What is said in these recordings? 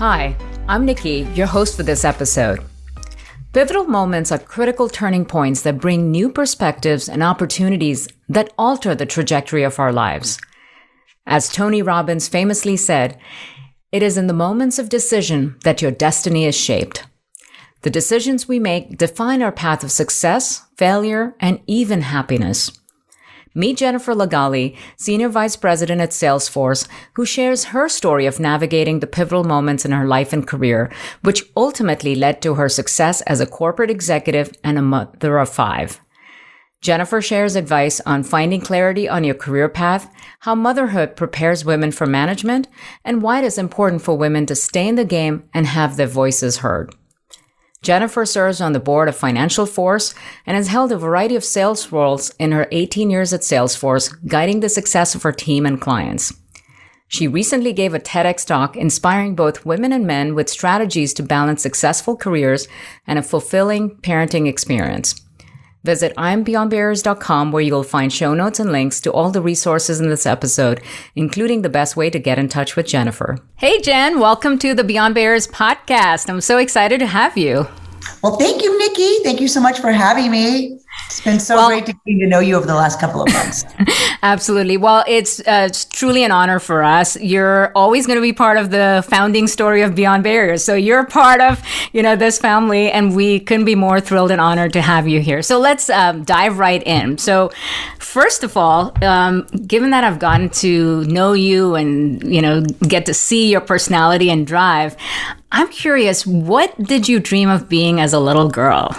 Hi, I'm Nikki, your host for this episode. Pivotal moments are critical turning points that bring new perspectives and opportunities that alter the trajectory of our lives. As Tony Robbins famously said, it is in the moments of decision that your destiny is shaped. The decisions we make define our path of success, failure, and even happiness. Meet Jennifer Lagali, Senior Vice President at Salesforce, who shares her story of navigating the pivotal moments in her life and career, which ultimately led to her success as a corporate executive and a mother of five. Jennifer shares advice on finding clarity on your career path, how motherhood prepares women for management, and why it is important for women to stay in the game and have their voices heard. Jennifer serves on the board of FinancialForce and has held a variety of sales roles in her 18 years at Salesforce, guiding the success of her team and clients. She recently gave a TEDx talk inspiring both women and men with strategies to balance successful careers and a fulfilling parenting experience. Visit IamBeyondBarriers.com where you'll find show notes and links to all the resources in this episode, including the best way to get in touch with Jennifer. Hey, Jen, welcome to the Beyond Barriers podcast. I'm so excited to have you. Well, thank you, Nikki. Thank you so much for having me. It's been so well, great to get to know you over the last couple of months. Absolutely. Well, it's, uh, it's truly an honor for us. You're always going to be part of the founding story of Beyond Barriers. So you're part of, you know, this family, and we couldn't be more thrilled and honored to have you here. So let's um, dive right in. So, first of all, um, given that I've gotten to know you and you know get to see your personality and drive, I'm curious. What did you dream of being as a little girl?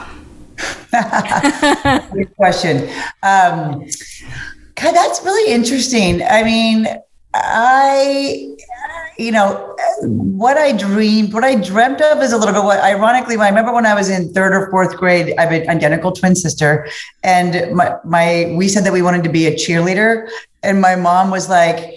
Good question. Um, that's really interesting. I mean, I, you know, what I dreamed, what I dreamt of is a little girl. What, ironically, I remember when I was in third or fourth grade, I have an identical twin sister, and my, my we said that we wanted to be a cheerleader, and my mom was like,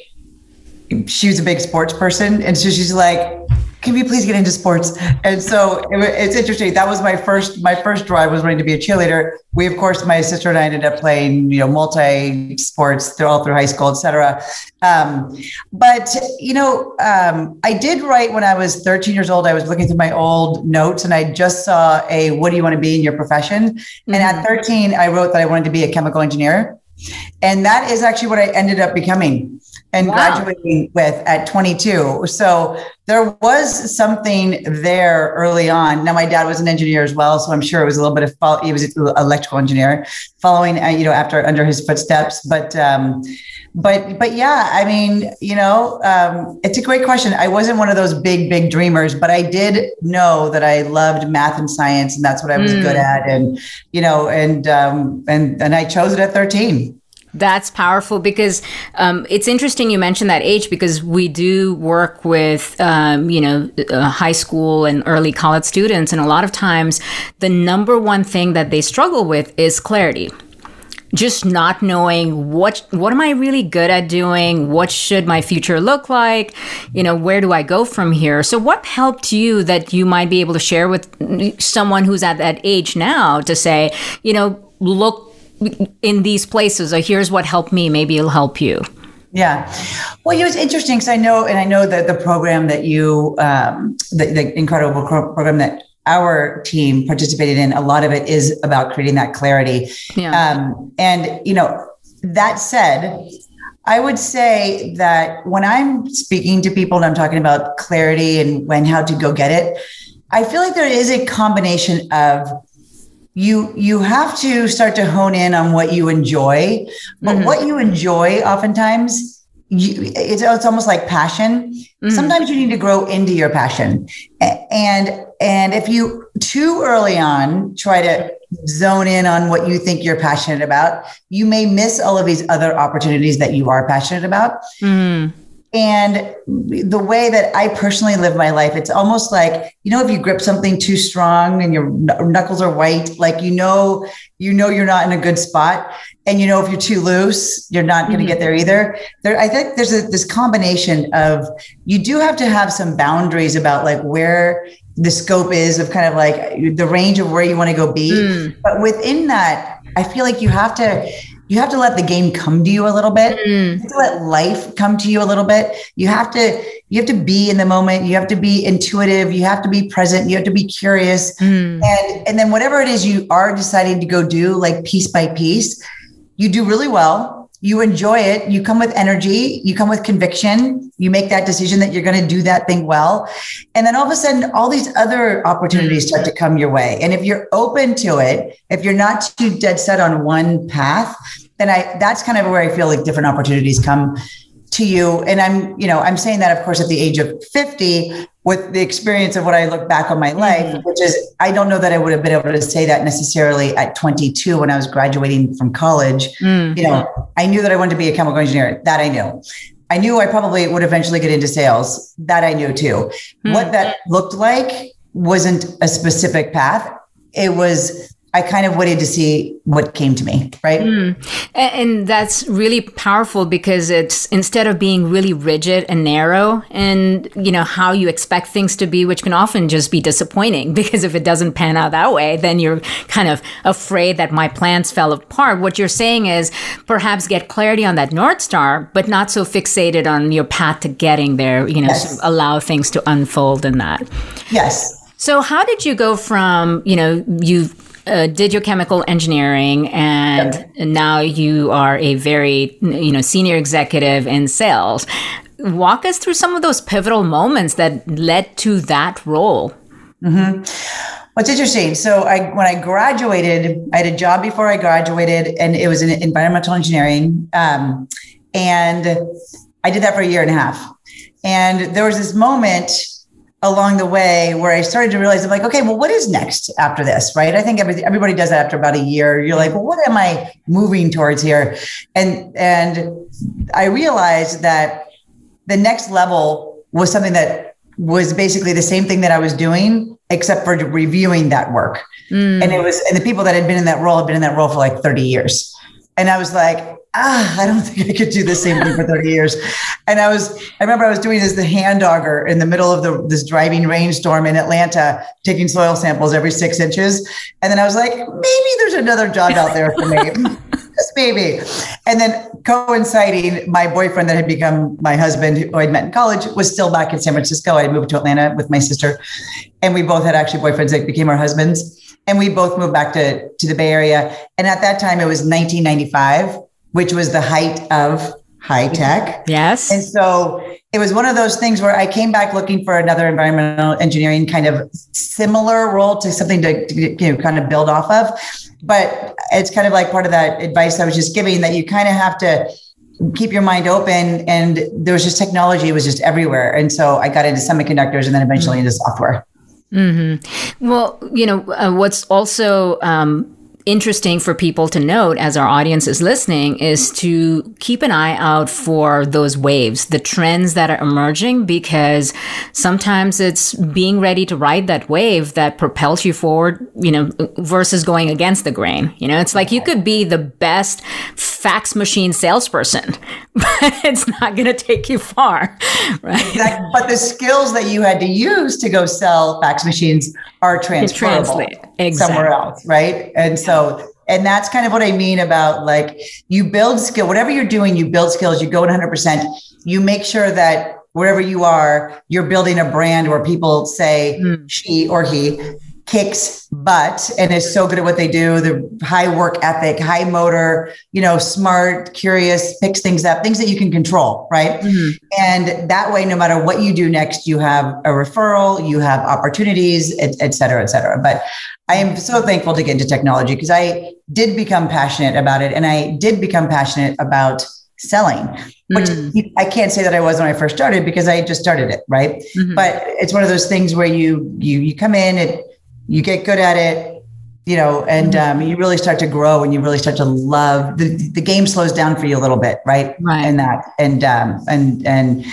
she was a big sports person, and so she's like, can you please get into sports? And so it, it's interesting. That was my first, my first drive was wanting to be a cheerleader. We, of course, my sister and I ended up playing, you know, multi sports through all through high school, etc. Um, but, you know, um, I did write when I was 13 years old, I was looking through my old notes and I just saw a, what do you want to be in your profession? Mm-hmm. And at mm-hmm. 13, I wrote that I wanted to be a chemical engineer. And that is actually what I ended up becoming and wow. graduating with at 22. So there was something there early on. Now, my dad was an engineer as well, so I'm sure it was a little bit of follow, he was an electrical engineer, following uh, you know after under his footsteps. But um, but but yeah, I mean, you know, um, it's a great question. I wasn't one of those big big dreamers, but I did know that I loved math and science, and that's what I was mm. good at, and you know, and um, and and I chose it at 13. That's powerful because um, it's interesting you mentioned that age because we do work with, um, you know, uh, high school and early college students. And a lot of times the number one thing that they struggle with is clarity just not knowing what what am I really good at doing? What should my future look like? You know, where do I go from here? So what helped you that you might be able to share with someone who's at that age now to say, you know, look in these places or here's what helped me maybe it'll help you. Yeah. Well it was interesting because i know and i know that the program that you um, the, the incredible program that our team participated in a lot of it is about creating that clarity. Yeah. um, and you know that said I would say that when I'm speaking to people and I'm talking about clarity and when how to go get it, I feel like there is a combination of you you have to start to hone in on what you enjoy but mm-hmm. what you enjoy oftentimes you, it's, it's almost like passion mm-hmm. sometimes you need to grow into your passion and and if you too early on try to zone in on what you think you're passionate about you may miss all of these other opportunities that you are passionate about mm-hmm. And the way that I personally live my life, it's almost like, you know, if you grip something too strong and your knuckles are white, like, you know, you know, you're not in a good spot. And you know, if you're too loose, you're not going to mm-hmm. get there either. There, I think there's a, this combination of you do have to have some boundaries about like where the scope is of kind of like the range of where you want to go be. Mm. But within that, I feel like you have to you have to let the game come to you a little bit. Mm. You have to let life come to you a little bit. You have to you have to be in the moment. You have to be intuitive. You have to be present. You have to be curious. Mm. And and then whatever it is you are deciding to go do, like piece by piece, you do really well you enjoy it, you come with energy, you come with conviction, you make that decision that you're going to do that thing well. And then all of a sudden, all these other opportunities start to come your way. And if you're open to it, if you're not too dead set on one path, then I that's kind of where I feel like different opportunities come to you. And I'm, you know, I'm saying that, of course, at the age of 50, with the experience of what I look back on my life, mm-hmm. which is, I don't know that I would have been able to say that necessarily at 22 when I was graduating from college. Mm-hmm. You know, I knew that I wanted to be a chemical engineer. That I knew. I knew I probably would eventually get into sales. That I knew too. Mm-hmm. What that looked like wasn't a specific path. It was I kind of waited to see what came to me, right? Mm. And that's really powerful because it's instead of being really rigid and narrow and, you know, how you expect things to be, which can often just be disappointing because if it doesn't pan out that way, then you're kind of afraid that my plans fell apart. What you're saying is perhaps get clarity on that North Star, but not so fixated on your path to getting there, you know, yes. sort of allow things to unfold in that. Yes. So how did you go from, you know, you uh, did your chemical engineering and now you are a very you know senior executive in sales walk us through some of those pivotal moments that led to that role mm-hmm. What's interesting? So, I when I graduated, I had a job before I graduated, and it was in environmental engineering, um, and I did that for a year and a half. And there was this moment along the way where I started to realize I'm like, okay, well, what is next after this? Right. I think every, everybody does that after about a year. You're like, well, what am I moving towards here? And, and I realized that the next level was something that was basically the same thing that I was doing, except for reviewing that work. Mm. And it was, and the people that had been in that role had been in that role for like 30 years. And I was like, ah, I don't think I could do the same thing for 30 years. And I was, I remember I was doing this the hand auger in the middle of the this driving rainstorm in Atlanta, taking soil samples every six inches. And then I was like, maybe there's another job out there for me. Just maybe. And then coinciding, my boyfriend that had become my husband, who I'd met in college, was still back in San Francisco. I moved to Atlanta with my sister. And we both had actually boyfriends that became our husbands. And we both moved back to, to the Bay Area. And at that time, it was 1995 which was the height of high tech. Yes. And so it was one of those things where I came back looking for another environmental engineering kind of similar role to something to, to, you know kind of build off of. But it's kind of like part of that advice I was just giving that you kind of have to keep your mind open and there was just technology was just everywhere and so i got into semiconductors and then eventually into software mm-hmm. well you know uh, what's also um, interesting for people to note as our audience is listening is to keep an eye out for those waves, the trends that are emerging, because sometimes it's being ready to ride that wave that propels you forward, you know, versus going against the grain. You know, it's like you could be the best fax machine salesperson, but it's not going to take you far, right? Exactly. But the skills that you had to use to go sell fax machines are transferable exactly. somewhere else, right? And so and that's kind of what I mean about like you build skill, whatever you're doing, you build skills, you go 100%. You make sure that wherever you are, you're building a brand where people say mm. she or he kicks butt and is so good at what they do the high work ethic high motor you know smart curious picks things up things that you can control right mm-hmm. and that way no matter what you do next you have a referral you have opportunities et, et cetera et cetera but I am so thankful to get into technology because I did become passionate about it and I did become passionate about selling, which mm. I can't say that I was when I first started because I just started it, right? Mm-hmm. But it's one of those things where you you you come in and you get good at it, you know, and mm-hmm. um, you really start to grow and you really start to love the the game slows down for you a little bit, right? Right. And that and um and and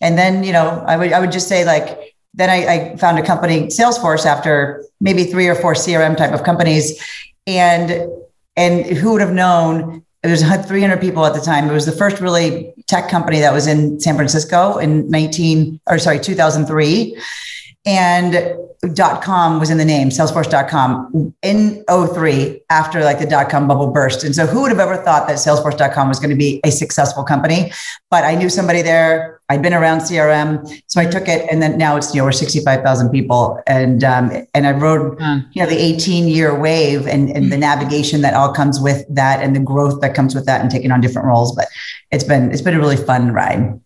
and then you know I would I would just say like then I, I found a company Salesforce after maybe three or four CRM type of companies, and and who would have known it was 300 people at the time. It was the first really tech company that was in San Francisco in 19 or sorry 2003, and dot com was in the name salesforce.com in 03 after like the dot com bubble burst. And so who would have ever thought that salesforce.com was going to be a successful company? But i knew somebody there. I'd been around crm so i took it and then now it's you know we're 65000 people. And um, and i rode mm. you know the 18 year wave and, and the hmm. navigation that all comes with that and the growth that comes with that and taking on different roles. But it's been it's been a really fun ride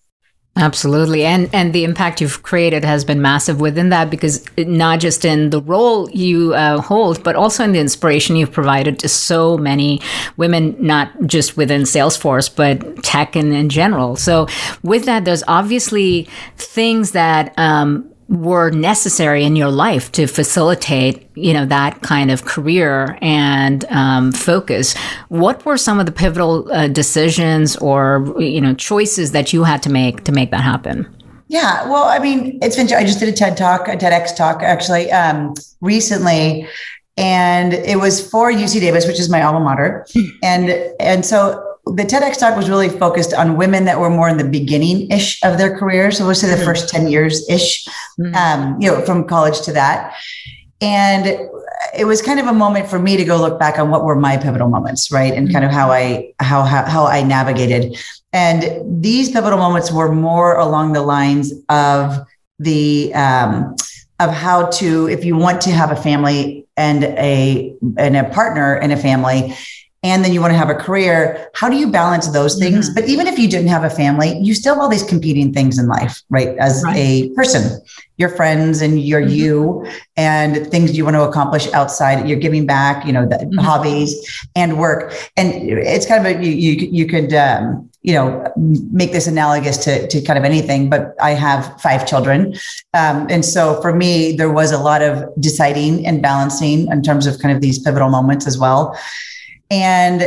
Absolutely. And and the impact you've created has been massive within that because not just in the role you uh, hold, but also in the inspiration you've provided to so many women, not just within Salesforce, but tech and in general. So with that, there's obviously things that um, were necessary in your life to facilitate you know that kind of career and um, focus what were some of the pivotal uh, decisions or you know choices that you had to make to make that happen yeah well i mean it's been i just did a ted talk a tedx talk actually um, recently and it was for uc davis which is my alma mater and and so the TEDx talk was really focused on women that were more in the beginning ish of their career. So we'll say the mm-hmm. first 10 years ish, mm-hmm. um, you know, from college to that. And it was kind of a moment for me to go look back on what were my pivotal moments, right? And kind of how I, how, how, how I navigated. And these pivotal moments were more along the lines of the, um, of how to, if you want to have a family and a, and a partner in a family, and then you want to have a career how do you balance those things mm-hmm. but even if you didn't have a family you still have all these competing things in life right as right. a person your friends and your mm-hmm. you and things you want to accomplish outside you're giving back you know the mm-hmm. hobbies and work and it's kind of a you you, you could um, you know make this analogous to, to kind of anything but i have five children um, and so for me there was a lot of deciding and balancing in terms of kind of these pivotal moments as well and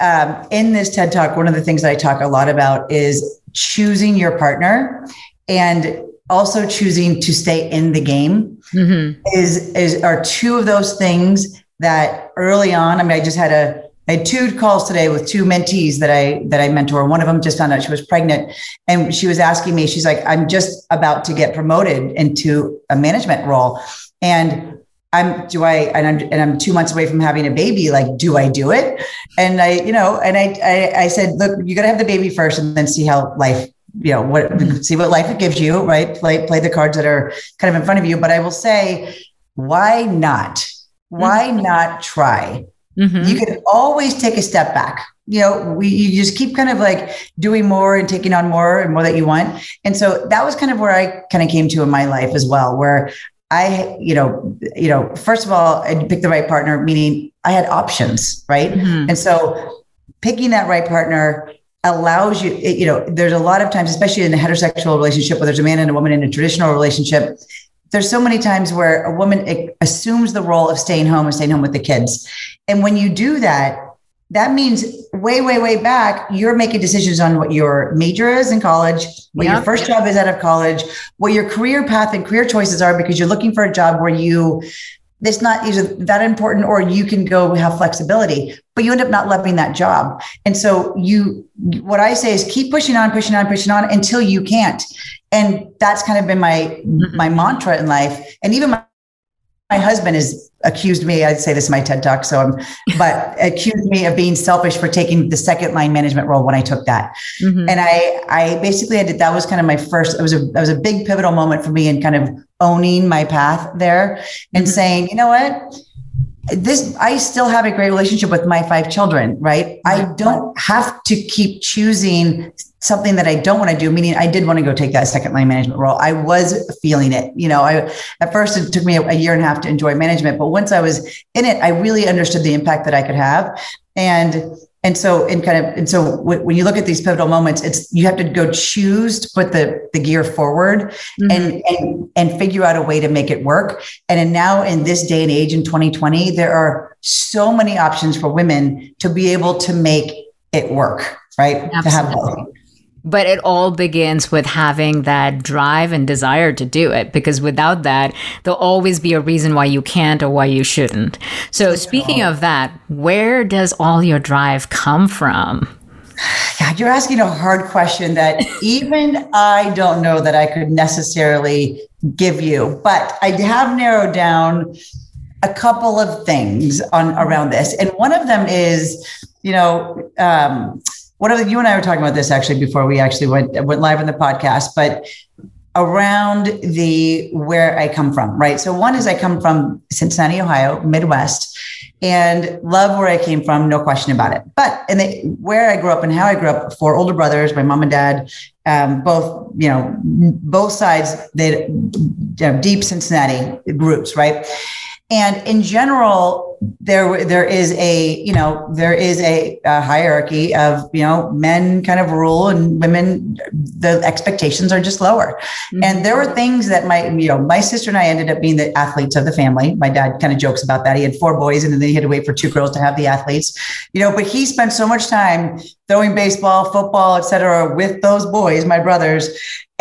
um, in this TED Talk, one of the things that I talk a lot about is choosing your partner and also choosing to stay in the game mm-hmm. is, is are two of those things that early on, I mean, I just had a I had two calls today with two mentees that I that I mentor. One of them just found out she was pregnant, and she was asking me. She's like, "I'm just about to get promoted into a management role, and I'm do I and I'm and I'm two months away from having a baby. Like, do I do it? And I, you know, and I I, I said, look, you got to have the baby first, and then see how life, you know, what see what life it gives you. Right? Play play the cards that are kind of in front of you. But I will say, why not? Why mm-hmm. not try? Mm-hmm. You can always take a step back. You know, we you just keep kind of like doing more and taking on more and more that you want. And so that was kind of where I kind of came to in my life as well, where I, you know, you know, first of all, I picked the right partner, meaning I had options, right? Mm-hmm. And so picking that right partner allows you, you know, there's a lot of times, especially in a heterosexual relationship where there's a man and a woman in a traditional relationship, there's so many times where a woman assumes the role of staying home and staying home with the kids. And when you do that, that means way, way, way back, you're making decisions on what your major is in college, what yep. your first job is out of college, what your career path and career choices are, because you're looking for a job where you, it's not either that important or you can go have flexibility, but you end up not loving that job. And so you, what I say is keep pushing on, pushing on, pushing on until you can't. And that's kind of been my, mm-hmm. my mantra in life. And even my, my husband has accused me, I'd say this in my TED talk, so I'm, but accused me of being selfish for taking the second line management role when I took that. Mm-hmm. And I, I basically, I did, that was kind of my first, it was a, it was a big pivotal moment for me in kind of owning my path there and mm-hmm. saying, you know what? This i still have a great relationship with my five children right i don't have to keep choosing something that I don't want to do, meaning I did want to go take that second line management role. I was feeling it. You know, I at first it took me a, a year and a half to enjoy management, but once I was in it, I really understood the impact that I could have. And and so in kind of and so when you look at these pivotal moments, it's you have to go choose to put the the gear forward mm-hmm. and and and figure out a way to make it work. And in now in this day and age in 2020, there are so many options for women to be able to make it work, right? Absolutely. To have But it all begins with having that drive and desire to do it because without that, there'll always be a reason why you can't or why you shouldn't. So, speaking of that, where does all your drive come from? God, you're asking a hard question that even I don't know that I could necessarily give you, but I have narrowed down a couple of things on around this. And one of them is, you know, um, the, you and I were talking about this actually before we actually went went live on the podcast, but around the where I come from, right? So one is I come from Cincinnati, Ohio, Midwest, and love where I came from, no question about it. But and the where I grew up and how I grew up, four older brothers, my mom and dad, um, both you know, both sides, they you know, deep Cincinnati roots, right? And in general, there there is a you know there is a, a, hierarchy of you know men kind of rule and women the expectations are just lower. Mm-hmm. And there were things that my you know my sister and I ended up being the athletes of the family. My dad kind of jokes about that. He had four boys and then he had to wait for two girls to have the athletes. You know, but he spent so much time throwing baseball, football, etc., with those boys, my brothers.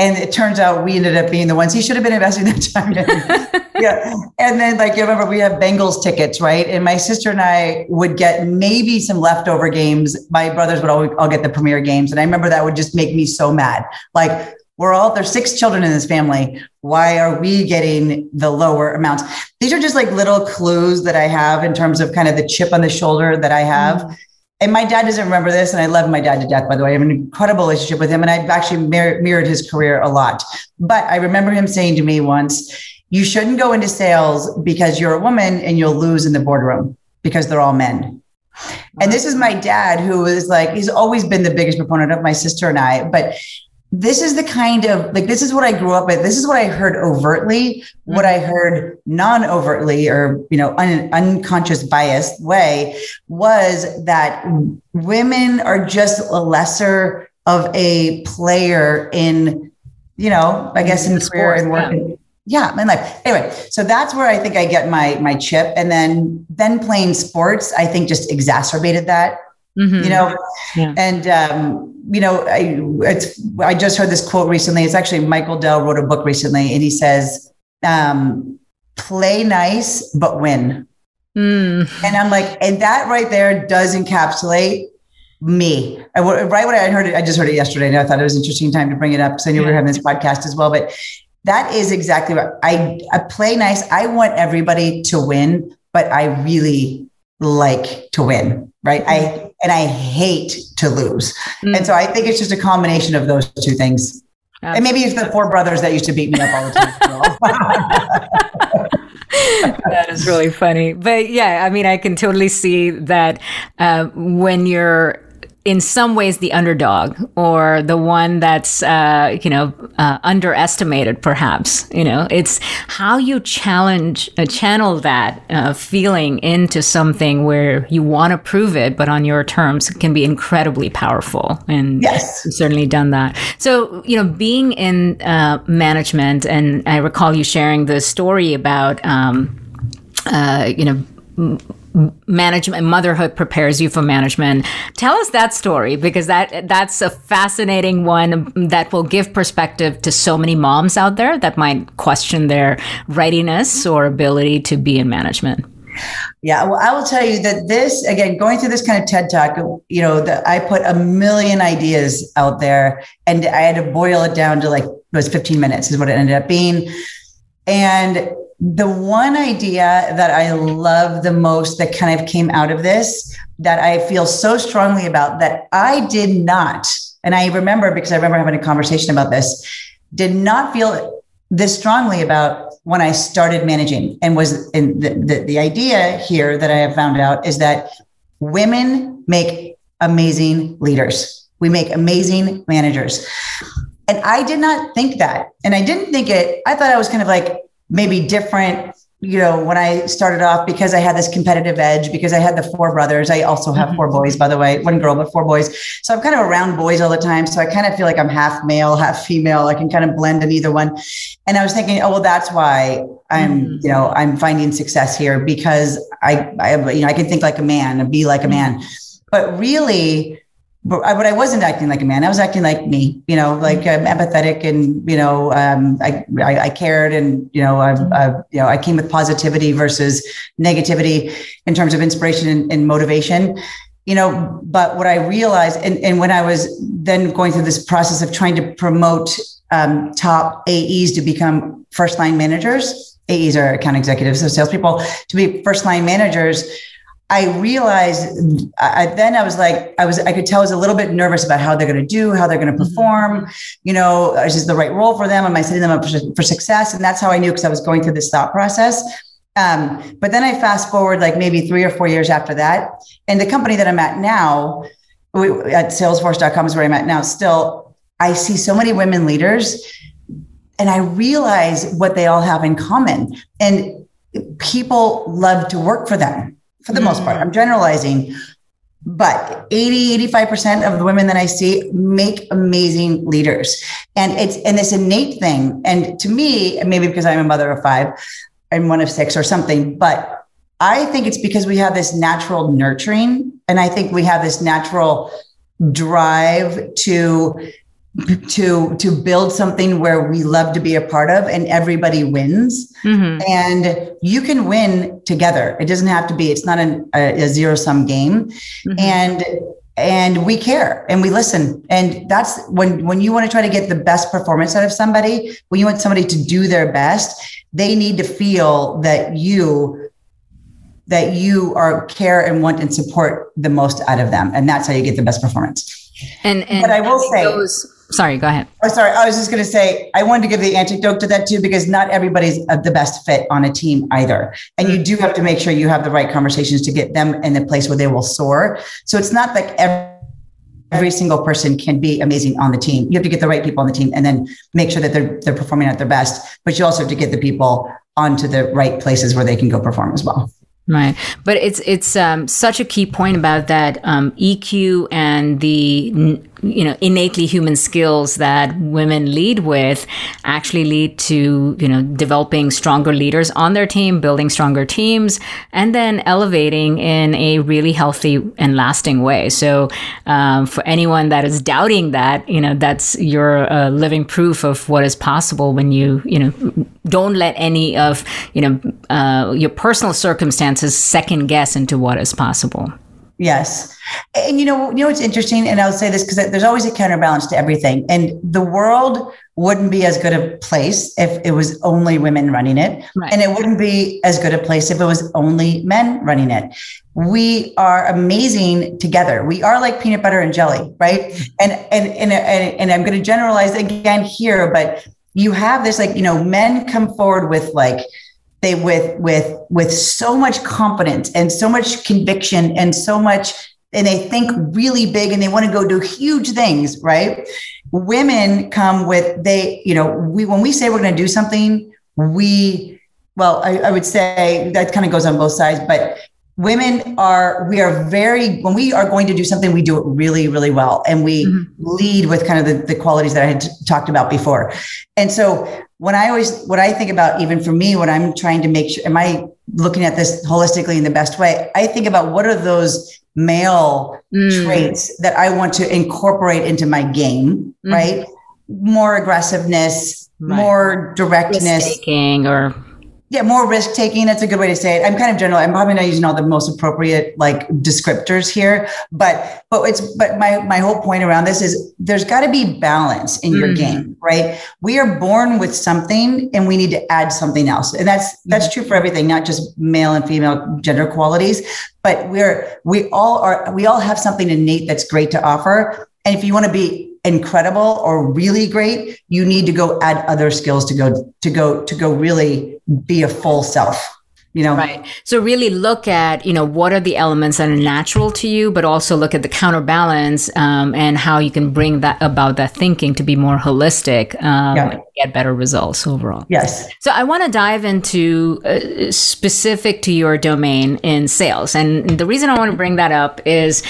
And it turns out we ended up being the ones he should have been investing that time in. yeah. And then, like, you remember we have Bengals tickets, right? And my sister and I would get maybe some leftover games. My brothers would all, all get the premier games. And I remember that would just make me so mad. Like, we're all there's six children in this family. Why are we getting the lower amounts? These are just like little clues that I have in terms of kind of the chip on the shoulder that I have. Mm-hmm and my dad doesn't remember this, and I love my dad to death, by the way. I have an incredible relationship with him, and I've actually mir- mirrored his career a lot. But I remember him saying to me once, You shouldn't go into sales because you're a woman and you'll lose in the boardroom because they're all men. And this is my dad, who is like, he's always been the biggest proponent of my sister and I. But this is the kind of like this is what I grew up with. This is what I heard overtly, what I heard non-overtly or you know un, unconscious biased way was that women are just a lesser of a player in you know I guess in, in career and work. Yeah. yeah, in life. Anyway, so that's where I think I get my my chip, and then then playing sports I think just exacerbated that. Mm-hmm. You know, yeah. and um, you know, I it's I just heard this quote recently. It's actually Michael Dell wrote a book recently, and he says, um, "Play nice but win." Mm. And I'm like, and that right there does encapsulate me. I, right when I heard it, I just heard it yesterday, and I thought it was an interesting time to bring it up because I knew yeah. we were having this podcast as well. But that is exactly what I, I play nice. I want everybody to win, but I really like to win, right? I and I hate to lose. Mm. And so I think it's just a combination of those two things. Absolutely. And maybe it's the four brothers that used to beat me up all the time. that is really funny. But yeah, I mean, I can totally see that uh, when you're in some ways the underdog or the one that's uh, you know uh, underestimated perhaps you know? It's how you challenge uh, channel that uh, feeling into something where you want to prove it but on your terms can be incredibly powerful. And yes. certainly done that. So you know being in uh, management and i recall you sharing the story about um, uh, you know management motherhood prepares you for management. Tell us that story because that that's a fascinating one that will give perspective to so many moms out there that might question their readiness or ability to be in management. Yeah, well, I will tell you that this again, going through this kind of TED talk, you know, that I put a million ideas out there, and I had to boil it down to like it was 15 minutes is what it ended up being, and the one idea that I love the most that kind of came out of this that I feel so strongly about that I did not, and I remember because I remember having a conversation about this, did not feel this strongly about when I started managing and was in the, the, the idea here that I have found out is that women make amazing leaders. We make amazing managers. And I did not think that. And I didn't think it, I thought I was kind of like, maybe different you know when i started off because i had this competitive edge because i had the four brothers. I also have mm-hmm. four boys by the way one girl but four boys. So i'm kind of around boys all the time. So i kind of feel like i'm half male half female. I can kind of blend in either one. And i was thinking oh well that's why i'm mm-hmm. you know i'm finding success here because i i you know i can think like a man and be like a man. But really but I, but I wasn't acting like a man. I was acting like me, you know, like I'm empathetic and, you know, um, I, I, I, cared and, you know, I, I, you know, I came with positivity versus negativity in terms of inspiration and, and motivation, you know, but what I realized, and, and when I was then going through this process of trying to promote um, top AEs to become first line managers, AEs are account executives, so salespeople to be first line managers, I realized I, then I was like, I was, I could tell I was a little bit nervous about how they're going to do, how they're going to mm-hmm. perform. You know, is this the right role for them? Am I setting them up for, for success? And that's how I knew because I was going through this thought process. Um, but then I fast forward like maybe three or four years after that. And the company that I'm at now, we, at salesforce.com is where I'm at now. Still, I see so many women leaders and I realize what they all have in common. And people love to work for them for the mm. most part. I'm generalizing, but 80, 85% of the women that I see make amazing leaders. And it's and this innate thing. And to me, maybe because I'm a mother of five and one of six or something, but I think it's because we have this natural nurturing. And I think we have this natural drive to to to build something where we love to be a part of and everybody wins. Mm-hmm. and you can win together. It doesn't have to be it's not an, a, a zero sum game. Mm-hmm. and and we care and we listen. And that's when when you want to try to get the best performance out of somebody when you want somebody to do their best they need to feel that you that you are care and want and support the most out of them. And that's how you get the best performance. And, and but I will say those sorry, go ahead. Oh, sorry. I was just going to say, I wanted to give the antidote to that too, because not everybody's the best fit on a team either. And you do have to make sure you have the right conversations to get them in a place where they will soar. So it's not like every, every single person can be amazing on the team. You have to get the right people on the team and then make sure that they're, they're performing at their best, but you also have to get the people onto the right places where they can go perform as well. Right, but it's it's um, such a key point about that um, EQ and the you know innately human skills that women lead with actually lead to you know developing stronger leaders on their team building stronger teams and then elevating in a really healthy and lasting way. So um, for anyone that is doubting that you know that's your uh, living proof of what is possible when you you know don't let any of you know uh, your personal circumstances second guess into what is possible Yes. And you know, you know what's interesting, and I'll say this because there's always a counterbalance to everything. And the world wouldn't be as good a place if it was only women running it. Right. And it wouldn't be as good a place if it was only men running it. We are amazing together. We are like peanut butter and jelly, right? Mm-hmm. And and and and, and I'm going to generalize again here, but you have this like, you know, men come forward with like they with with with so much confidence and so much conviction and so much and they think really big and they want to go do huge things right women come with they you know we when we say we're going to do something we well I, I would say that kind of goes on both sides but women are we are very when we are going to do something we do it really really well and we mm-hmm. lead with kind of the, the qualities that i had talked about before and so when i always what i think about even for me when i'm trying to make sure am i looking at this holistically in the best way i think about what are those male mm. traits that i want to incorporate into my game mm-hmm. right more aggressiveness right. more directness or yeah, more risk taking. That's a good way to say it. I'm kind of general. I'm probably not using all the most appropriate like descriptors here, but but it's but my my whole point around this is there's got to be balance in your mm-hmm. game, right? We are born with something, and we need to add something else, and that's that's true for everything, not just male and female gender qualities, but we're we all are we all have something innate that's great to offer, and if you want to be incredible or really great, you need to go add other skills to go to go to go really be a full self. You know? Right. So really look at, you know, what are the elements that are natural to you, but also look at the counterbalance um, and how you can bring that about that thinking to be more holistic um, yeah. and get better results overall. Yes. So I want to dive into uh, specific to your domain in sales. And the reason I want to bring that up is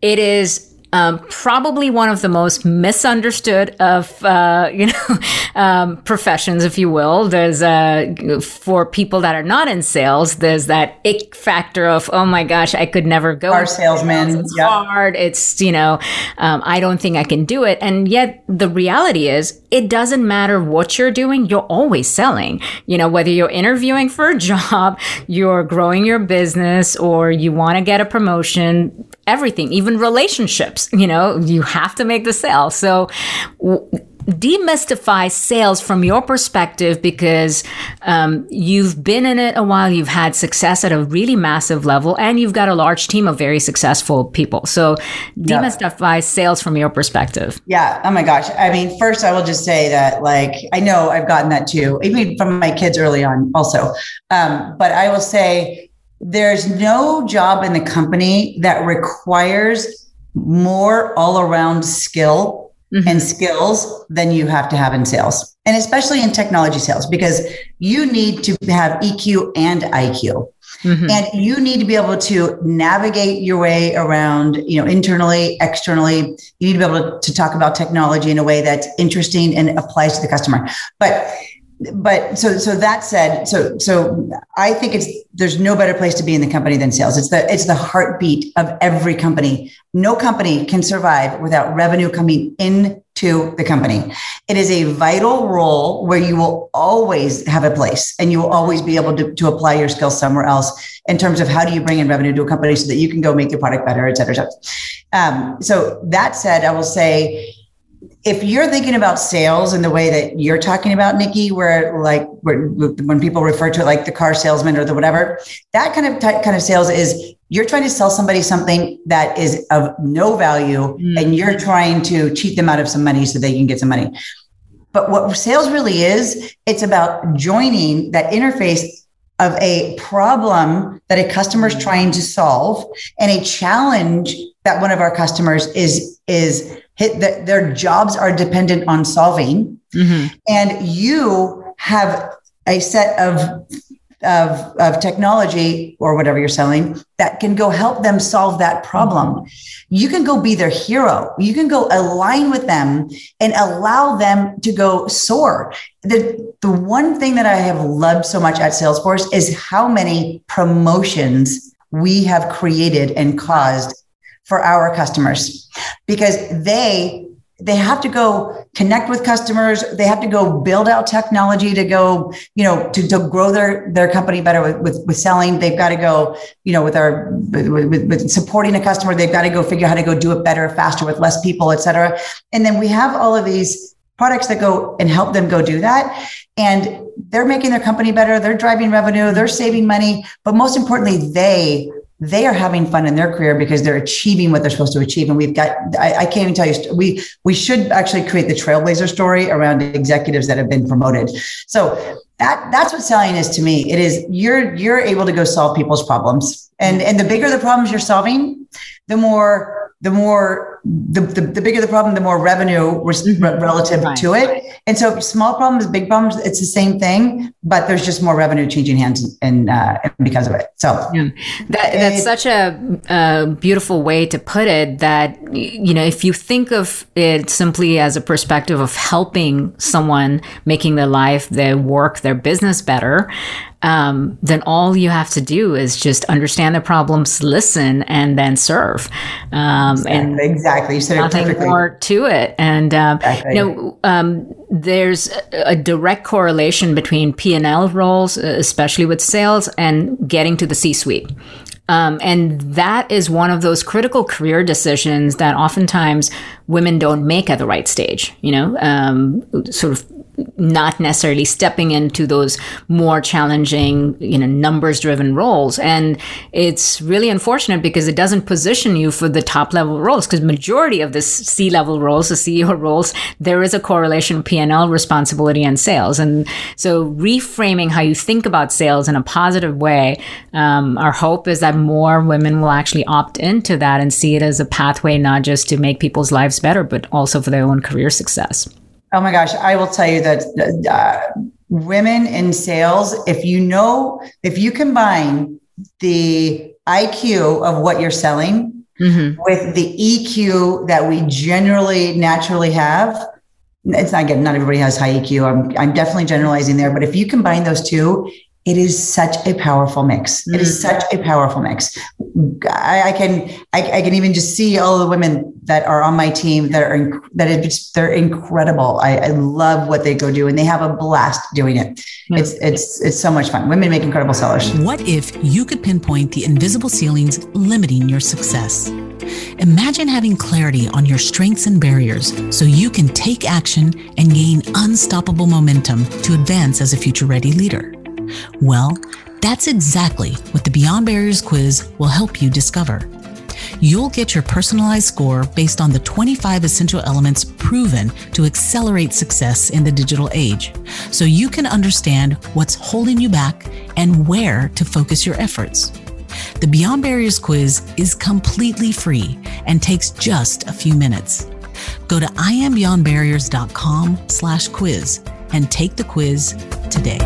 it is um, probably one of the most misunderstood of uh, you know um, professions, if you will. There's uh, for people that are not in sales, there's that ick factor of oh my gosh, I could never go. Our salesman, it's hard. It's you know, um, I don't think I can do it. And yet the reality is, it doesn't matter what you're doing. You're always selling. You know, whether you're interviewing for a job, you're growing your business, or you want to get a promotion everything, even relationships. You know, you have to make the sale. So, w- demystify sales from your perspective because um, you've been in it a while, you've had success at a really massive level, and you've got a large team of very successful people. So, demystify yep. sales from your perspective. Yeah. Oh my gosh. I mean, first, I will just say that, like, I know I've gotten that too, even from my kids early on, also. Um, but I will say, there's no job in the company that requires more all around skill mm-hmm. and skills than you have to have in sales. And especially in technology sales, because you need to have EQ and IQ. Mm-hmm. And you need to be able to navigate your way around, you know, internally, externally. You need to be able to, to talk about technology in a way that's interesting and applies to the customer. But but so so that said, so so I think it's there's no better place to be in the company than sales. It's the it's the heartbeat of every company. No company can survive without revenue coming into the company. It is a vital role where you will always have a place and you will always be able to, to apply your skills somewhere else in terms of how do you bring in revenue to a company so that you can go make your product better, et cetera, et cetera. Um, so that said, I will say if you're thinking about sales in the way that you're talking about, Nikki, where like where, when people refer to it like the car salesman or the whatever, that kind of type, kind of sales is you're trying to sell somebody something that is of no value, mm. and you're trying to cheat them out of some money so they can get some money. But what sales really is, it's about joining that interface of a problem that a customer is trying to solve and a challenge that one of our customers is is hit that their jobs are dependent on solving mm-hmm. and you have a set of of, of technology or whatever you're selling that can go help them solve that problem. You can go be their hero. You can go align with them and allow them to go soar. The, the one thing that I have loved so much at Salesforce is how many promotions we have created and caused for our customers because they they have to go connect with customers. They have to go build out technology to go you know to, to grow their their company better with, with, with selling. They've got to go you know with our with, with, supporting a customer. They've got to go figure out how to go do it better faster with less people et cetera. And then we have all of these products that go and help them go do that. And they're making their company better. They're driving revenue. They're saving money. But most importantly they they are having fun in their career because they're achieving what they're supposed to achieve. And we've got, I, I, can't even tell you, we, we should actually create the trailblazer story around executives that have been promoted. So that, that's what selling is to me. It is you're, you're able to go solve people's problems. And, and the bigger the problems you're solving, the more the more the, the, the, bigger the problem, the more revenue mm-hmm. relative right. to it. And so small problems, big problems, it's the same thing, but there's just more revenue changing hands and, uh, because of it. So yeah. that, that's it, such a, a, beautiful way to put it that, you know, if you think of it simply as a perspective of helping someone making their life, their work, their business better, um, then all you have to do is just understand the problems, listen, and then serve. Um, exactly. And exactly, you said nothing perfectly. more to it. And um, exactly. you know, um, there's a direct correlation between P and L roles, uh, especially with sales, and getting to the C-suite. Um, and that is one of those critical career decisions that oftentimes women don't make at the right stage, you know, um, sort of not necessarily stepping into those more challenging, you know, numbers driven roles. And it's really unfortunate because it doesn't position you for the top level roles because majority of the C level roles, the CEO roles, there is a correlation P&L responsibility and sales. And so reframing how you think about sales in a positive way, um, our hope is that more women will actually opt into that and see it as a pathway, not just to make people's lives better, but also for their own career success. Oh my gosh, I will tell you that uh, women in sales, if you know, if you combine the IQ of what you're selling mm-hmm. with the EQ that we generally naturally have, it's not again, not everybody has high EQ. I'm, I'm definitely generalizing there, but if you combine those two, it is such a powerful mix. It is mm. such a powerful mix. I, I can I, I, can even just see all the women that are on my team that are inc- that are just, they're incredible. I, I, love what they go do, and they have a blast doing it. Mm. It's it's it's so much fun. Women make incredible sellers. What if you could pinpoint the invisible ceilings limiting your success? Imagine having clarity on your strengths and barriers so you can take action and gain unstoppable momentum to advance as a future ready leader. Well, that's exactly what the Beyond Barriers quiz will help you discover. You'll get your personalized score based on the 25 essential elements proven to accelerate success in the digital age, so you can understand what's holding you back and where to focus your efforts. The Beyond Barriers quiz is completely free and takes just a few minutes. Go to iambeyondbarriers.com slash quiz and take the quiz today.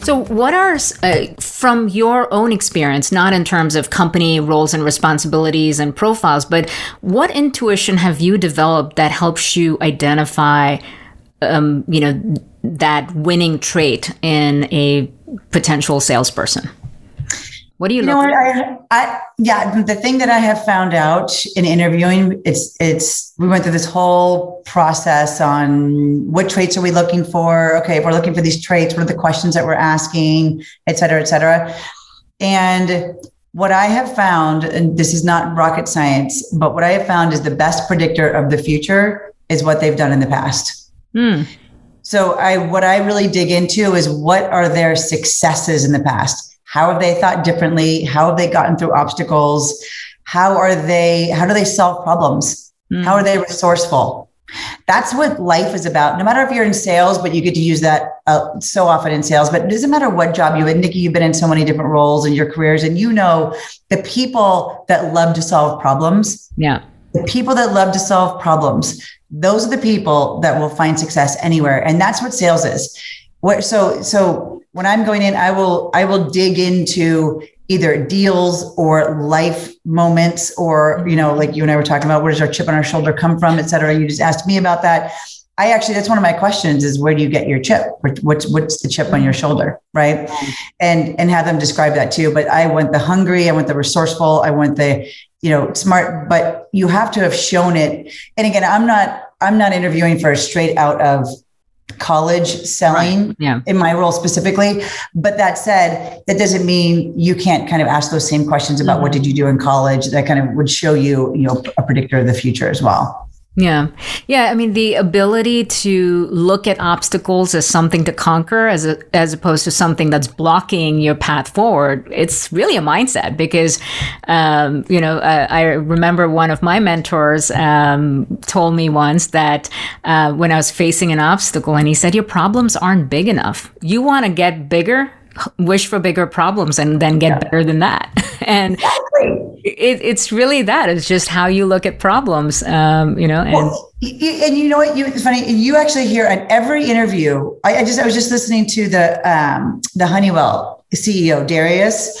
So, what are, uh, from your own experience, not in terms of company roles and responsibilities and profiles, but what intuition have you developed that helps you identify, um, you know, that winning trait in a potential salesperson? What do you, you know? What I, I, yeah, the thing that I have found out in interviewing, it's it's we went through this whole process on what traits are we looking for? Okay, if we're looking for these traits, what are the questions that we're asking, et cetera, et cetera. And what I have found, and this is not rocket science, but what I have found is the best predictor of the future is what they've done in the past. Hmm. So I what I really dig into is what are their successes in the past how have they thought differently? How have they gotten through obstacles? How are they, how do they solve problems? Mm. How are they resourceful? That's what life is about. No matter if you're in sales, but you get to use that uh, so often in sales, but it doesn't matter what job you in. Nikki, you've been in so many different roles in your careers, and you know the people that love to solve problems. Yeah. The people that love to solve problems, those are the people that will find success anywhere. And that's what sales is. What, so, so when I'm going in, I will I will dig into either deals or life moments or you know like you and I were talking about where does our chip on our shoulder come from, et cetera. You just asked me about that. I actually that's one of my questions is where do you get your chip? What's what's the chip on your shoulder, right? And and have them describe that too. But I want the hungry, I want the resourceful, I want the you know smart. But you have to have shown it. And again, I'm not I'm not interviewing for a straight out of college selling right. yeah. in my role specifically. But that said, that doesn't mean you can't kind of ask those same questions about mm-hmm. what did you do in college. That kind of would show you, you know, a predictor of the future as well. Yeah. Yeah. I mean, the ability to look at obstacles as something to conquer as, a, as opposed to something that's blocking your path forward, it's really a mindset because, um, you know, uh, I remember one of my mentors um, told me once that uh, when I was facing an obstacle, and he said, Your problems aren't big enough. You want to get bigger, wish for bigger problems and then get yeah. better than that. and exactly. it, it's really that. It's just how you look at problems, um, you know. And well, and you know what? You, it's funny. You actually hear at every interview. I, I just I was just listening to the um, the Honeywell CEO Darius.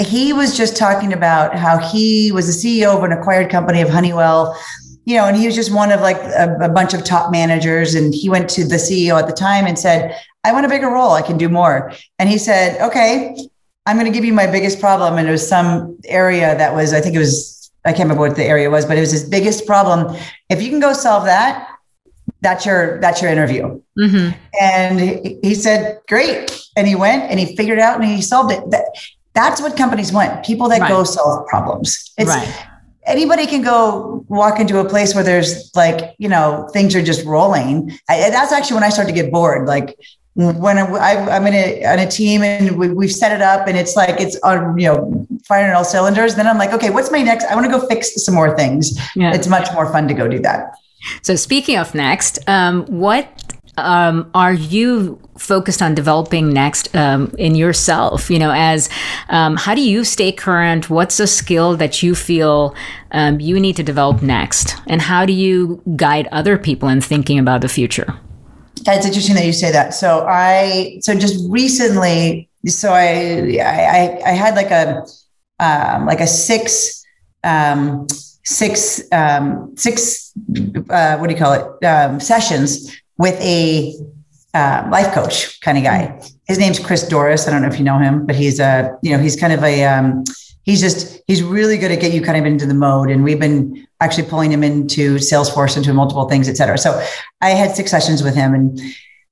He was just talking about how he was the CEO of an acquired company of Honeywell you know, and he was just one of like a, a, bunch of top managers. And he went to the CEO at the time and said, I want a bigger role. I can do more. And he said, okay, I'm going to give you my biggest problem. And it was some area that was, I think it was, I can't remember what the area was, but it was his biggest problem. If you can go solve that, that's your that's your interview. Mm-hmm. And he, he said, great. And he went and he figured it out and he solved it. That, that's what companies want. People that right. go solve problems. It's right anybody can go walk into a place where there's like you know things are just rolling. I, that's actually when i start to get bored. Like when I, am in a, on a team and we, have set it up and it's like it's on you know firing all cylinders. Then i'm like okay what's my next i want to go fix some more things. Yeah. it's much more fun to go do that. So speaking of next um, what um, are you focused on developing next um, in yourself? You know as um, how do you stay current? What's a skill that you feel um, you need to develop next? And how do you guide other people in thinking about the future? That's interesting that you say that. So i so just recently so i i i had like a um, like a six, um, six, um, six, uh, what do you call it? Um, sessions with a uh, life coach kind of guy. His name's Chris Dorris. I don't know if you know him, but he's a, you know, he's kind of a, um, he's just, he's really good at get you kind of into the mode. And we've been actually pulling him into Salesforce, into multiple things, et cetera. So I had six sessions with him and,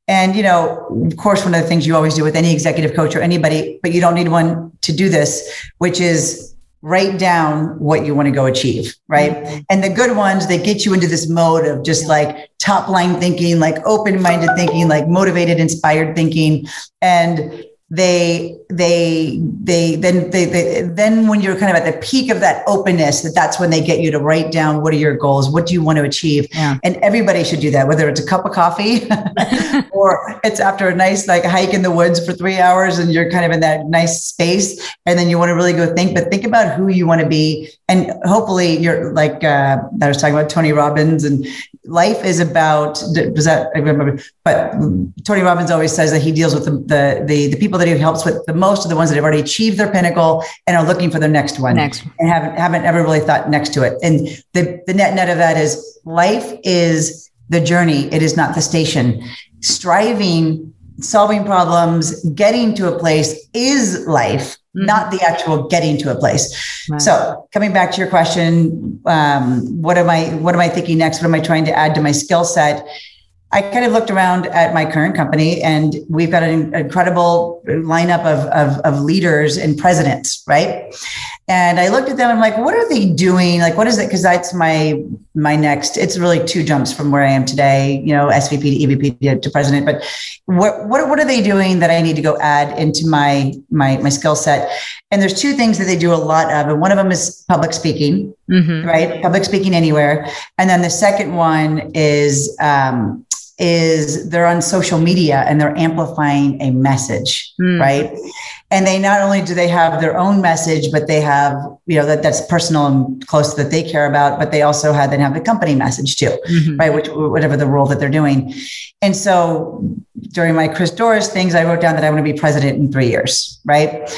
and, you know, of course, one of the things you always do with any executive coach or anybody, but you don't need one to do this, which is write down what you want to go achieve, right? Mm-hmm. And the good ones, they get you into this mode of just like top line thinking, like open minded thinking, like motivated, inspired thinking. And they they they then they, they, then when you're kind of at the peak of that openness that that's when they get you to write down what are your goals? What do you want to achieve? Yeah. and everybody should do that whether it's a cup of coffee or it's after a nice like hike in the woods for three hours and you're kind of in that nice space and then you want to really go think but think about who you want to be. And hopefully you're like uh, I was talking about Tony Robbins and life is about does that I remember but Tony Robbins always says that he deals with the, the the the, people that he helps with the most are the ones that have already achieved their pinnacle and are looking for their next one next and haven't haven't ever really thought next to it and the the net net of that is life is the journey it is not the station striving solving problems getting to a place is life mm-hmm. not the actual getting to a place. Right. So coming back to your question, um, what am I what am I thinking next? What am I trying to add to my skill set? I kind of looked around at my current company and we've got an incredible lineup of, of, of leaders and presidents, right? And I looked at them. I'm like, what are they doing? Like, what is it? Because that's my my next. It's really two jumps from where I am today. You know, SVP to EVP to, to president. But what what what are they doing that I need to go add into my my my skill set? And there's two things that they do a lot of, and one of them is public speaking, mm-hmm. right? Public speaking anywhere, and then the second one is um, is they're on social media and they're amplifying a message, mm. right? And they not only do they have their own message, but they have, you know, that that's personal and close that they care about, but they also have then have the company message too, mm-hmm. right? Which whatever the role that they're doing. And so during my Chris Dorris things, I wrote down that I want to be president in three years, right?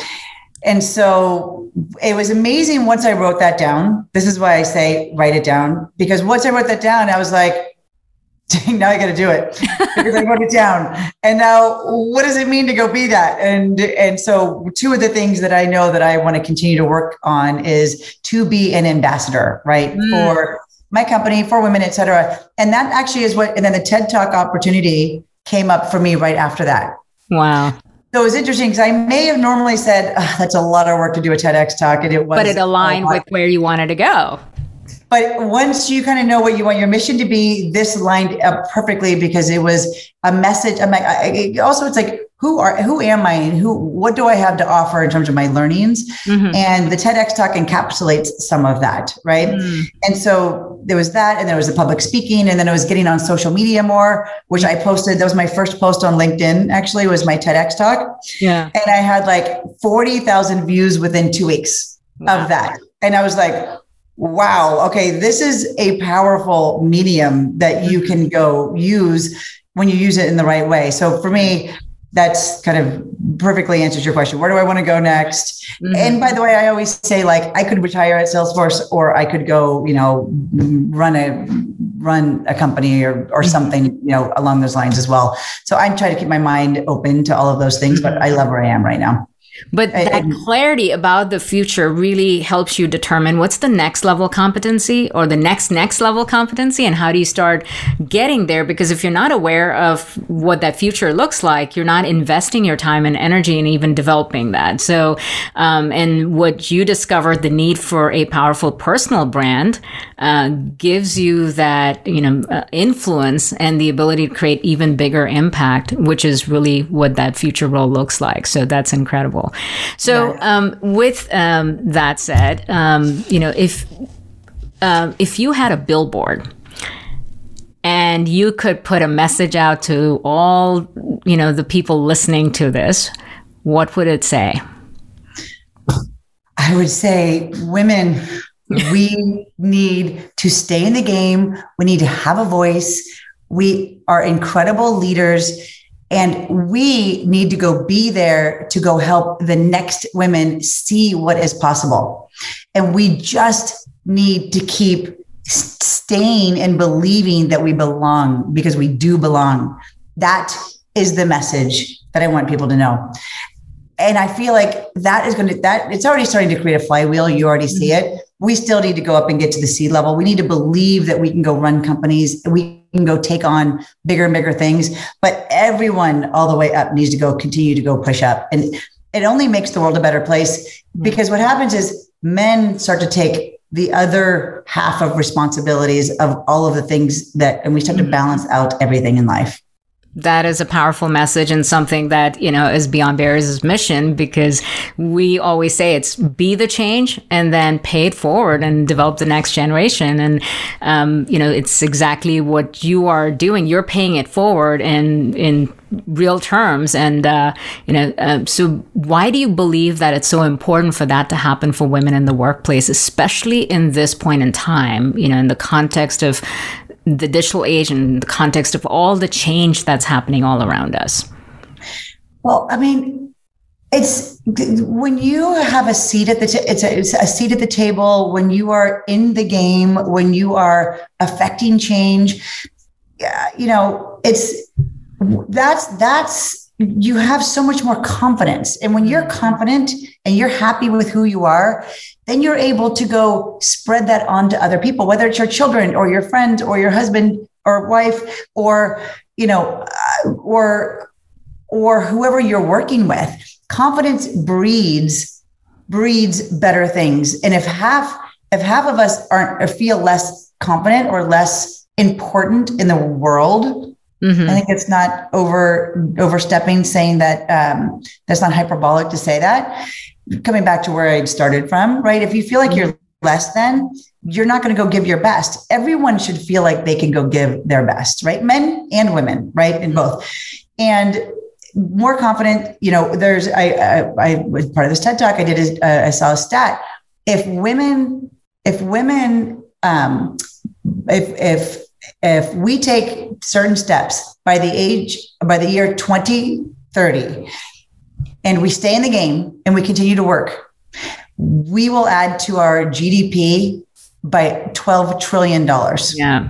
And so it was amazing once I wrote that down. This is why I say write it down, because once I wrote that down, I was like, now I got to do it because I wrote it down. And now, what does it mean to go be that? And and so, two of the things that I know that I want to continue to work on is to be an ambassador, right, mm. for my company, for women, et cetera. And that actually is what. And then the TED Talk opportunity came up for me right after that. Wow. So it was interesting because I may have normally said that's a lot of work to do a TEDx talk, and it was. But it aligned with where you wanted to go. But once you kind of know what you want your mission to be, this lined up perfectly because it was a message. I'm like, I, also, it's like, who are who am I and who what do I have to offer in terms of my learnings? Mm-hmm. And the TEDx talk encapsulates some of that, right? Mm. And so there was that, and there was the public speaking, and then I was getting on social media more, which I posted. That was my first post on LinkedIn. Actually, was my TEDx talk. Yeah, and I had like forty thousand views within two weeks wow. of that, and I was like wow, okay, this is a powerful medium that you can go use when you use it in the right way. So for me, that's kind of perfectly answers your question. Where do I want to go next? Mm-hmm. And by the way, I always say like I could retire at Salesforce or I could go, you know, run a run a company or or mm-hmm. something, you know, along those lines as well. So I try to keep my mind open to all of those things, mm-hmm. but I love where I am right now. But that clarity about the future really helps you determine what's the next level competency or the next next level competency and how do you start getting there because if you're not aware of what that future looks like, you're not investing your time and energy in even developing that. So um, and what you discovered the need for a powerful personal brand uh, gives you that, you know, uh, influence and the ability to create even bigger impact, which is really what that future role looks like. So that's incredible. So, um, with um, that said, um, you know, if um, if you had a billboard and you could put a message out to all, you know, the people listening to this, what would it say? I would say, women, we need to stay in the game. We need to have a voice. We are incredible leaders And we need to go be there to go help the next women see what is possible. And we just need to keep staying and believing that we belong because we do belong. That is the message that I want people to know. And I feel like that is going to, that it's already starting to create a flywheel. You already see mm-hmm. it. We still need to go up and get to the C level. We need to believe that we can go run companies. We can go take on bigger and bigger things, but everyone all the way up needs to go continue to go push up. And it only makes the world a better place because what happens is men start to take the other half of responsibilities of all of the things that, and we start to mm-hmm. balance out everything in life that is a powerful message and something that you know is beyond barriers' mission because we always say it's be the change and then pay it forward and develop the next generation. And um, you know it's exactly what you are doing. You're paying it forward in in real terms. And uh, you know um, so why do you believe that it's so important for that to happen for women in the workplace especially in this point in time you know in the context of the digital age and the context of all the change that's happening all around us? Well, I mean, it's when you have a seat at the t- it's, a, it's a seat at the table when you are in the game when you are affecting change Yeah, you know it's that's that's you have so much more confidence. And when you're confident and you're happy with who you are, then you're able to go spread that on to other people, whether it's your children or your friends or your husband or wife or, you know, uh, or, or whoever you're working with. Confidence breeds, breeds better things. And if half, if half of us aren't feel less confident or less important in the world, Mm-hmm. I think it's not over overstepping saying that um, that's not hyperbolic to say that. Coming back to where I started from, right? If you feel like you're less than, you're not going to go give your best. Everyone should feel like they can go give their best, right? Men and women, right? In both. And more confident, you know, there's, I, I, I was part of this TED talk. I did, a, uh, I saw a stat. If women, if women, um, if, if if we take certain steps by the age by the year 2030 and we stay in the game and we continue to work we will add to our gdp by 12 trillion dollars. Yeah.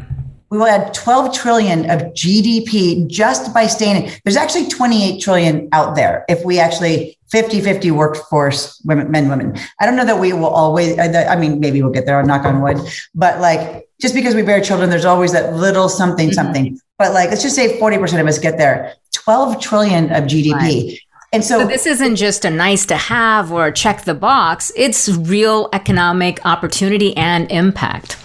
We will add 12 trillion of gdp just by staying there's actually 28 trillion out there if we actually 50 50 workforce women men women. I don't know that we will always i mean maybe we'll get there i'll knock on wood but like just because we bear children there's always that little something mm-hmm. something but like let's just say 40% of us get there 12 trillion of gdp right. And so, so, this isn't just a nice to have or check the box, it's real economic opportunity and impact.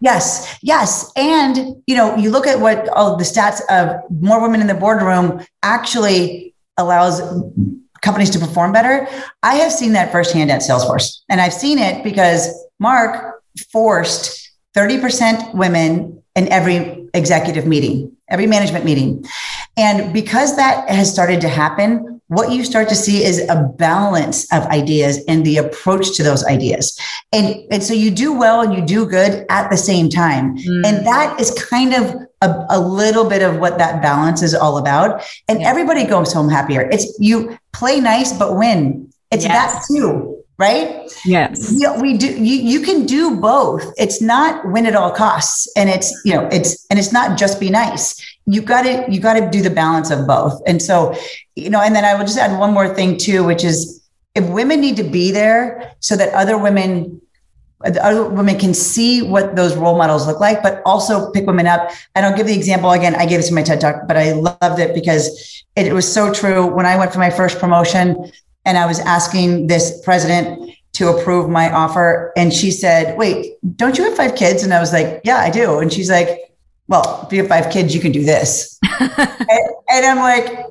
Yes, yes. And, you know, you look at what all the stats of more women in the boardroom actually allows companies to perform better. I have seen that firsthand at Salesforce. And I've seen it because Mark forced 30% women in every executive meeting, every management meeting. And because that has started to happen, what you start to see is a balance of ideas and the approach to those ideas. And, and so you do well and you do good at the same time. Mm. And that is kind of a, a, little bit of what that balance is all about. And yeah. everybody goes home happier. It's you play nice, but win. It's yes. that too right? Yes. Yeah, we do. You, you can do both. It's not win at all costs, and it's you know it's and it's not just be nice. You got to you got to do the balance of both. And so, you know, and then I will just add one more thing too, which is if women need to be there so that other women other women can see what those role models look like, but also pick women up. And I'll give the example again. I gave this in my TED talk, but I loved it because it was so true. When I went for my first promotion, and I was asking this president to approve my offer. And she said, Wait, don't you have five kids? And I was like, Yeah, I do. And she's like, Well, if you have five kids, you can do this. and, and I'm like,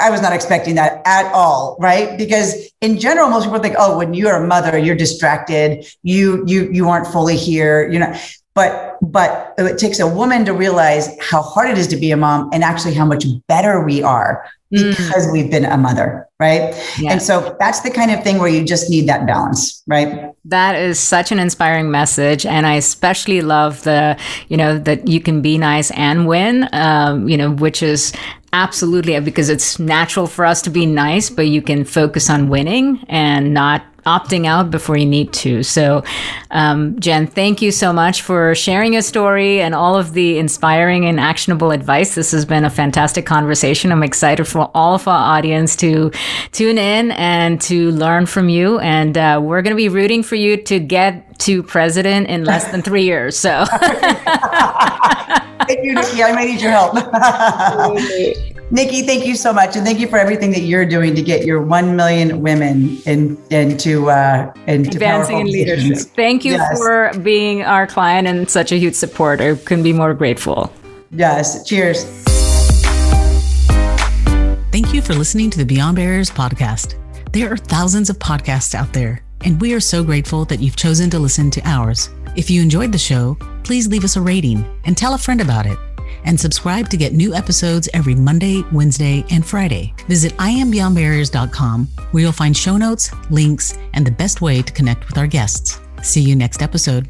I was not expecting that at all, right? Because in general, most people think, oh, when you're a mother, you're distracted, you you you aren't fully here, you know. But but it takes a woman to realize how hard it is to be a mom and actually how much better we are Mm. because mm. we've been a mother, right? Yeah. And so that's the kind of thing where you just need that balance, right? That is such an inspiring message. And I especially love the, you know, that you can be nice and win, um, you know, which is Absolutely, because it's natural for us to be nice, but you can focus on winning and not opting out before you need to. So, um, Jen, thank you so much for sharing your story and all of the inspiring and actionable advice. This has been a fantastic conversation. I'm excited for all of our audience to tune in and to learn from you. And uh, we're going to be rooting for you to get to president in less than three years. So, thank you, Nikki. I may need your help. Nikki, thank you so much, and thank you for everything that you're doing to get your one million women in, into uh, into advancing in leadership. Thank you yes. for being our client and such a huge support. I couldn't be more grateful. Yes. Cheers. Thank you for listening to the Beyond Barriers podcast. There are thousands of podcasts out there, and we are so grateful that you've chosen to listen to ours. If you enjoyed the show, please leave us a rating and tell a friend about it and subscribe to get new episodes every Monday, Wednesday, and Friday. Visit IamBeyondBarriers.com where you'll find show notes, links, and the best way to connect with our guests. See you next episode.